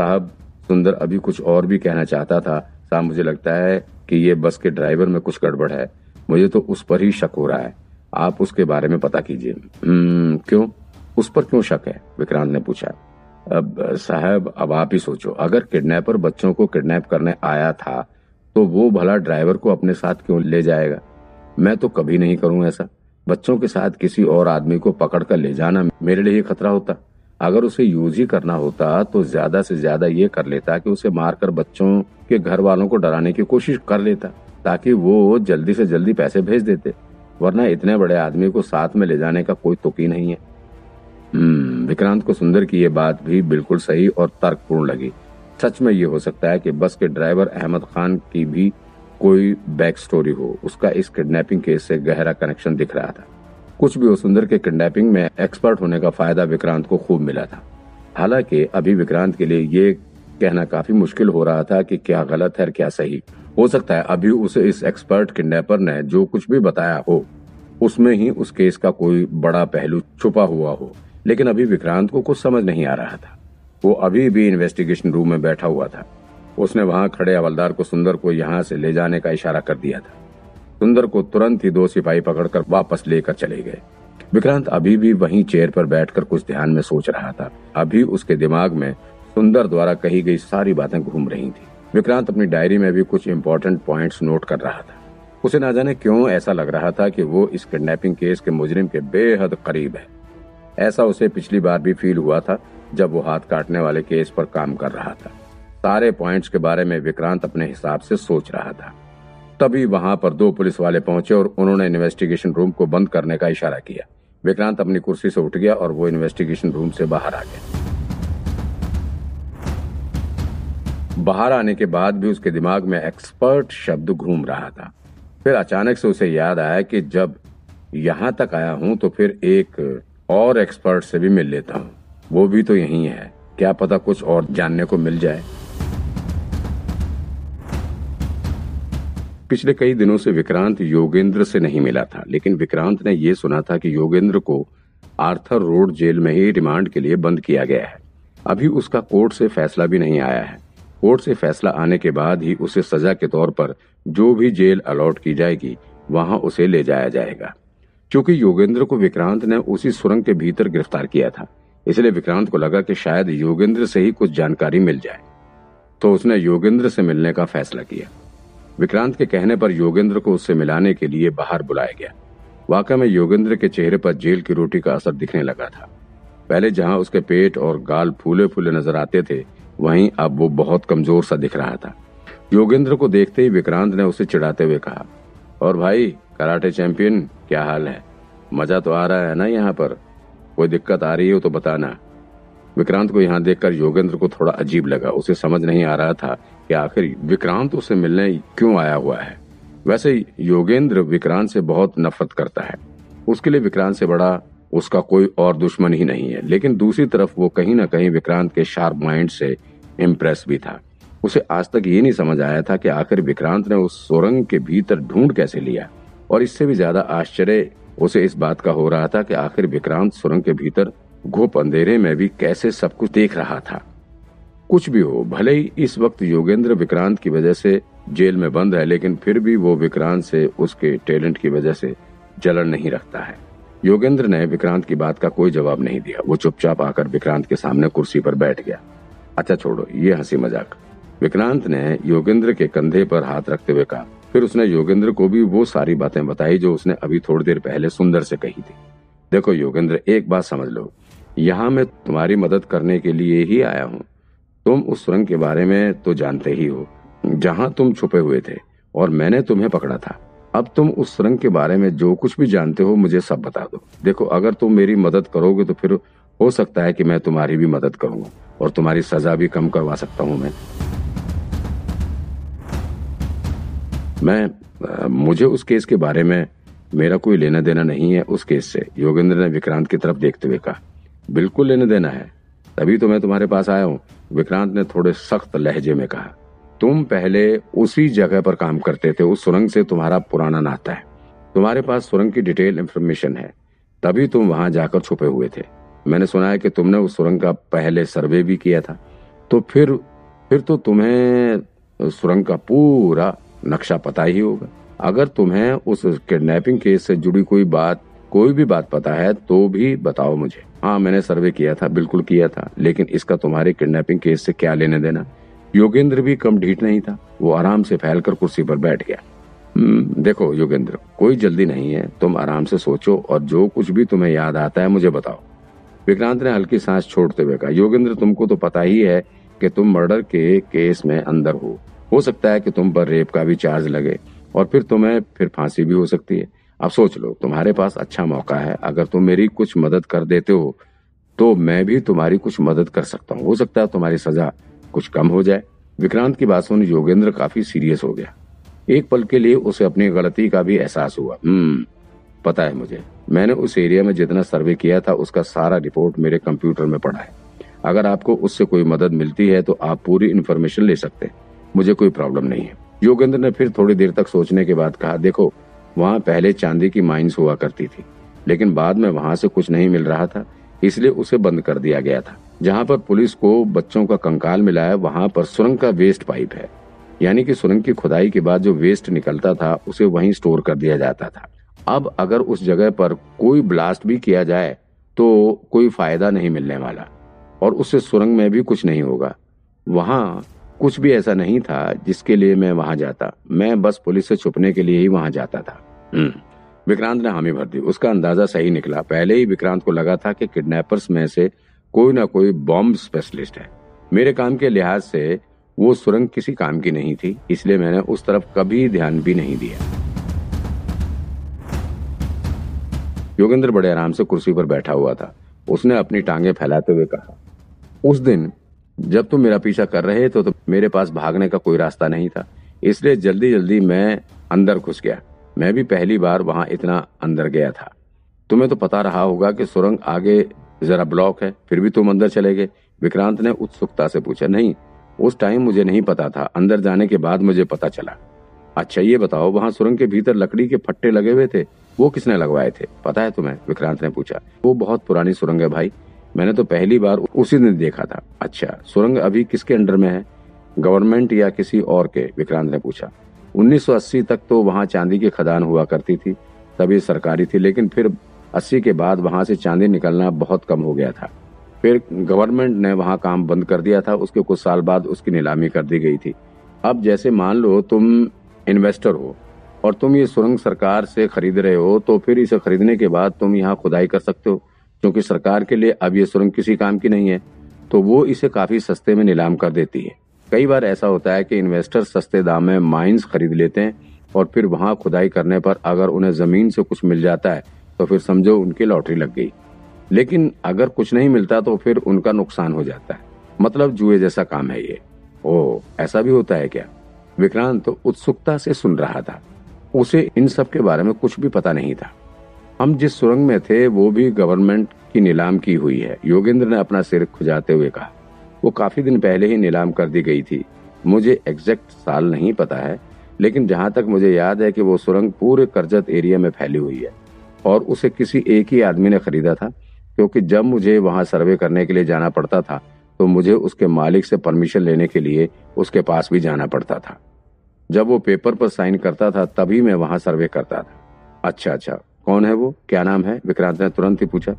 साहब सुंदर अभी कुछ और भी कहना चाहता था। साहब मुझे लगता है कि ये बस के ड्राइवर में कुछ गड़बड़ है। मुझे तो उस पर ही शक हो रहा है। आप उसके बारे में पता कीजिए। "हम्म, क्यों? उस पर क्यों शक है? विक्रांत ने पूछा। अब साहब अब आप ही सोचो। अगर किडनैपर बच्चों को किडनैप करने आया था तो वो भला ड्राइवर को अपने साथ क्यों ले जाएगा? मैं तो कभी नहीं करूँ ऐसा। बच्चों के साथ किसी और आदमी को पकड़ कर ले जाना मेरे लिए खतरा होता। अगर उसे यूज़ ही करना होता तो ज़्यादा से ज़्यादा ये कर लेता कि उसे मारकर बच्चों के घर वालों को डराने की कोशिश कर लेता, ताकि वो जल्दी से जल्दी पैसे भेज देते, वरना इतने बड़े आदमी को साथ में ले जाने का कोई तुक नहीं है। हम्म विक्रांत को सुंदर की ये बात भी बिल्कुल सही और तर्कपूर्ण लगी। सच में ये हो सकता है कि बस के ड्राइवर अहमद खान की भी कोई बैक स्टोरी हो, उसका इस किडनैपिंग केस से गहरा कनेक्शन दिख रहा था। कुछ भी सुंदर के किडनैपिंग में एक्सपर्ट होने का फ़ायदा विक्रांत को खूब मिला था। हालाँकि अभी विक्रांत के लिए ये कहना काफ़ी मुश्किल हो रहा था कि क्या गलत है और क्या सही। हो सकता है अभी उसे इस एक्सपर्ट किडनैपर ने जो कुछ भी बताया हो, उसमें ही उस केस का कोई बड़ा पहलू छुपा हुआ हो। लेकिन अभी विक्रांत को कुछ समझ नहीं आ रहा था। वो अभी भी इन्वेस्टिगेशन रूम में बैठा हुआ था। उसने वहाँ खड़े हवलदार को सुंदर को यहाँ से ले जाने का इशारा कर दिया था। सुंदर को तुरंत ही दो सिपाही पकड़कर वापस लेकर चले गए। विक्रांत अभी भी वहीं चेयर पर बैठकर कुछ ध्यान में सोच रहा था। अभी उसके दिमाग में सुंदर द्वारा कही गई सारी बातें घूम रही थी। विक्रांत अपनी डायरी में भी कुछ इम्पोर्टेंट पॉइंट्स नोट कर रहा था। उसे ना जाने क्यों ऐसा लग रहा था कि वो इस किडनैपिंग केस के मुजरिम के बेहद करीब है। ऐसा उसे पिछली बार भी फील हुआ था, जब वो हाथ काटने वाले केस पर काम कर रहा था। सारे पॉइंट्स के बारे में विक्रांत अपने हिसाब से सोच रहा था। तभी वहाँ पर दो पुलिस वाले पहुँचे और उन्होंने इन्वेस्टिगेशन रूम को बंद करने का इशारा किया। विक्रांत अपनी कुर्सी से उठ गया और वो इन्वेस्टिगेशन रूम से बाहर आ गया। बाहर आने के बाद भी उसके दिमाग में एक्सपर्ट शब्द घूम रहा था। फिर अचानक से उसे याद आया कि जब यहाँ तक आया हूँ तो फिर एक और एक्सपर्ट से भी मिल लेता हूँ। वो भी तो यही है। क्या पता कुछ और जानने को मिल जाए। पिछले कई दिनों से विक्रांत योगेंद्र से नहीं मिला था, लेकिन विक्रांत ने यह सुना था कि योगेंद्र को आर्थर रोड जेल में ही रिमांड के लिए बंद किया गया है। अभी उसका कोर्ट से फैसला भी नहीं आया है। कोर्ट से फैसला आने के बाद ही उसे सजा के तौर पर जो भी जेल अलॉट की जाएगी, वहाँ उसे ले जाया जाएगा। क्योंकि योगेंद्र को विक्रांत ने उसी सुरंग के भीतर गिरफ़्तार किया था, इसलिए विक्रांत को लगा कि शायद योगेंद्र से ही कुछ जानकारी मिल जाए। तो उसने योगेंद्र से मिलने का फैसला किया। विक्रांत के कहने पर योगेंद्र को उससे मिलाने के लिए बाहर बुलाया गया। वाकई में योगेंद्र के चेहरे पर जेल की रोटी का असर दिखने लगा था। पहले जहाँ उसके पेट और गाल फूले फूले नज़र आते थे, वहीं अब वो बहुत कमज़ोर सा दिख रहा था। योगेंद्र को देखते ही विक्रांत ने उसे चिढ़ाते हुए कहा, और भाई, कराटे चैंपियन, क्या हाल है? मज़ा तो आ रहा है ना यहाँ पर? कोई दिक्कत आ रही हो तो बताना। विक्रांत को यहाँ देखकर योगेंद्र को थोड़ा अजीब लगा। उसे समझ नहीं आ रहा था कि आखिर विक्रांत उसे मिलने क्यों आया हुआ है? वैसे योगेंद्र विक्रांत से बहुत नफरत करता है। उसके लिए विक्रांत से बड़ा उसका कोई और दुश्मन ही नहीं है। लेकिन दूसरी तरफ़ वो कहीं ना कहीं विक्रांत के शार्प माइंड से इम्प्रेस भी था। उसे आज तक ये नहीं समझ आया था कि आखिर विक्रांत ने उस सुरंग के भीतर ढूंढ कैसे लिया। और इससे भी ज़्यादा आश्चर्य उसे इस बात का हो रहा था कि आखिर विक्रांत सुरंग के भीतर घुप अंधेरे में भी कैसे सब कुछ देख रहा था। कुछ भी हो, भले ही इस वक्त योगेंद्र विक्रांत की वजह से जेल में बंद है, लेकिन फिर भी वो विक्रांत से उसके टैलेंट की वजह से जलन नहीं रखता है। योगेंद्र ने विक्रांत की बात का कोई जवाब नहीं दिया। वो चुपचाप आकर विक्रांत के सामने कुर्सी पर बैठ गया। अच्छा छोड़ो, ये हँसी मज़ाक। विक्रांत ने योगेंद्र के कंधे पर हाथ रखते हुए कहा। फिर उसने योगेंद्र को भी वो सारी बातें बताई जो उसने अभी थोड़ी देर पहले सुंदर से कही थी। देखो योगेंद्र, एक बात समझ लो। यहाँ मैं तुम्हारी मदद करने के लिए ही आया हूँ। तुम उस सुरंग के बारे में तो जानते ही हो जहाँ तुम छुपे हुए थे और मैंने तुम्हें पकड़ा था। अब तुम उस सुरंग के बारे में जो कुछ भी जानते हो मुझे सब बता दो। देखो अगर तुम मेरी मदद करोगे तो फिर हो सकता है कि मैं तुम्हारी भी मदद करूँगा और तुम्हारी सजा भी कम करवा सकता हूँ मैं। मैं आ, मुझे उस केस के बारे में मेरा कोई लेना देना नहीं है उस केस से योगेंद्र ने विक्रांत की तरफ़ देखते हुए कहा। बिल्कुल लेना देना है। तभी तो मैं तुम्हारे पास आया हूँ। विक्रांत ने थोड़े सख्त लहजे में कहा, तुम पहले उसी जगह पर काम करते थे, उस सुरंग से तुम्हारा पुराना नाता है। तुम्हारे पास सुरंग की डिटेल इन्फॉर्मेशन है, तभी तुम वहाँ जाकर छुपे हुए थे। मैंने सुना है कि तुमने उस सुरंग का पहले सर्वे भी किया था। तो फिर फिर तो तुम्हें सुरंग का पूरा नक्शा पता ही होगा। अगर तुम्हें उस किडनैपिंग केस से जुड़ी कोई बात कोई भी बात पता है तो भी बताओ मुझे। हाँ मैंने सर्वे किया था बिल्कुल किया था लेकिन इसका तुम्हारे किडनैपिंग केस से क्या लेने देना? योगेंद्र भी कम ढीठ नहीं था वो आराम से फैलकर कुर्सी पर बैठ गया। हम्म, देखो योगेंद्र कोई जल्दी नहीं है तुम आराम से सोचो और जो कुछ भी तुम्हें याद आता है मुझे बताओ। विक्रांत ने हल्की सांस छोड़ते हुए कहा योगेंद्र तुमको तो पता ही है कि तुम मर्डर के केस में अंदर हो। हो सकता है कि तुम पर रेप का भी चार्ज लगे और फिर तुम्हें फिर फांसी भी हो सकती है। अब सोच लो, तुम्हारे पास अच्छा मौका है। अगर तुम मेरी कुछ मदद कर देते हो तो मैं भी तुम्हारी कुछ मदद कर सकता हूँ। हो सकता है तुम्हारी सजा कुछ कम हो जाए। विक्रांत की बात सुन योगेंद्र काफ़ी सीरियस हो गया। एक पल के लिए उसे अपनी गलती का भी एहसास हुआ। हम्म पता है मुझे। मैंने उस एरिया में जितना सर्वे किया था, उसका सारा रिपोर्ट मेरे कंप्यूटर में पड़ा है। अगर आपको उससे कोई मदद मिलती है तो आप पूरी इन्फॉर्मेशन ले सकते हैं। मुझे कोई प्रॉब्लम नहीं है। योगेंद्र ने फिर थोड़ी देर तक सोचने के बाद कहा, देखो वहाँ पहले चांदी की माइंस हुआ करती थी, लेकिन बाद में वहाँ से कुछ नहीं मिल रहा था, इसलिए उसे बंद कर दिया गया था। जहाँ पर पुलिस को बच्चों का कंकाल मिला है, वहाँ पर सुरंग का वेस्ट पाइप है। यानी कि सुरंग की खुदाई के बाद जो वेस्ट निकलता था, उसे वहीं स्टोर कर दिया जाता था। अब अगर उस जगह पर कोई ब्लास्ट भी किया जाए तो कोई फ़ायदा नहीं मिलने वाला, और उससे सुरंग में भी कुछ नहीं होगा। वहाँ कुछ भी ऐसा नहीं था जिसके लिए मैं वहाँ जाता। मैं बस पुलिस से छुपने के लिए ही वहाँ जाता था। हम्म, विक्रांत ने हामी भर दी। उसका अंदाज़ा सही निकला। पहले ही विक्रांत को लगा था कि किडनैपर्स में से कोई ना कोई बॉम्ब स्पेशलिस्ट है। मेरे काम के लिहाज से वो सुरंग किसी काम की नहीं थी इसलिए मैंने उस तरफ़ कभी ध्यान भी नहीं दिया। योगेंद्र बड़े आराम से कुर्सी पर बैठा हुआ था। उसने अपनी टांगे फैलाते हुए कहा उस दिन जब तुम मेरा पीछा कर रहे थे तो मेरे पास भागने का कोई रास्ता नहीं था। इसलिए जल्दी जल्दी मैं अंदर घुस गया। मैं भी पहली बार वहाँ इतना अंदर गया था। तुम्हें तो पता रहा होगा कि सुरंग आगे जरा ब्लॉक है, फिर भी तुम अंदर चले गए। विक्रांत ने उत्सुकता से पूछा, नहीं, उस टाइम मुझे नहीं पता था। अंदर जाने के बाद मुझे पता चला। अच्छा ये बताओ, वहाँ सुरंग के भीतर लकड़ी के फट्टे लगे हुए थे? वो किसने लगवाए थे? पता है तुम्हें? विक्रांत ने पूछा। वो बहुत पुरानी सुरंग है भाई। मैंने तो पहली बार उसी दिन देखा था। अच्छा सुरंग अभी किसके अंडर में है? गवर्नमेंट या किसी और के? विक्रांत ने पूछा। 1980 तक तो वहाँ चांदी की खदान हुआ करती थी। तभी सरकारी थी, लेकिन फिर 80 के बाद वहाँ से चांदी निकलना बहुत कम हो गया था। फिर गवर्नमेंट ने वहाँ काम बंद कर दिया था। उसके कुछ साल बाद उसकी नीलामी कर दी गई थी। अब जैसे मान लो तुम इन्वेस्टर हो और तुम ये सुरंग सरकार से खरीद रहे हो तो फिर इसे खरीदने के बाद तुम यहाँ खुदाई कर सकते हो। क्योंकि सरकार के लिए अब ये सुरंग किसी काम की नहीं है तो वो इसे काफ़ी सस्ते में नीलाम कर देती है। कई बार ऐसा होता है कि इन्वेस्टर सस्ते दाम में माइंस खरीद लेते हैं और फिर वहाँ खुदाई करने पर अगर उन्हें ज़मीन से कुछ मिल जाता है तो फिर समझो उनकी लॉटरी लग गई। लेकिन अगर कुछ नहीं मिलता तो फिर उनका नुकसान हो जाता है। मतलब जुए जैसा काम है ये। ओ ऐसा भी होता है क्या? विक्रांत तो उत्सुकता से सुन रहा था। उसे इन सब के बारे में कुछ भी पता नहीं था। हम जिस सुरंग में थे, वो भी गवर्नमेंट की नीलाम की हुई है। योगेंद्र ने अपना सिर खुजाते हुए कहा। वो काफ़ी दिन पहले ही नीलाम कर दी गई थी। मुझे एग्जैक्ट साल नहीं पता है, लेकिन जहाँ तक मुझे याद है कि वो सुरंग पूरे करजत एरिया में फैली हुई है। और उसे किसी एक ही आदमी ने खरीदा था, क्योंकि जब मुझे वहाँ सर्वे करने के लिए जाना पड़ता था तो मुझे उसके मालिक से परमिशन लेने के लिए उसके पास भी जाना पड़ता था। जब वो पेपर पर साइन करता था, तभी मैं वहाँ सर्वे करता था। अच्छा अच्छा। कौन है वो? क्या नाम है? विक्रांत ने तुरंत ही पूछा।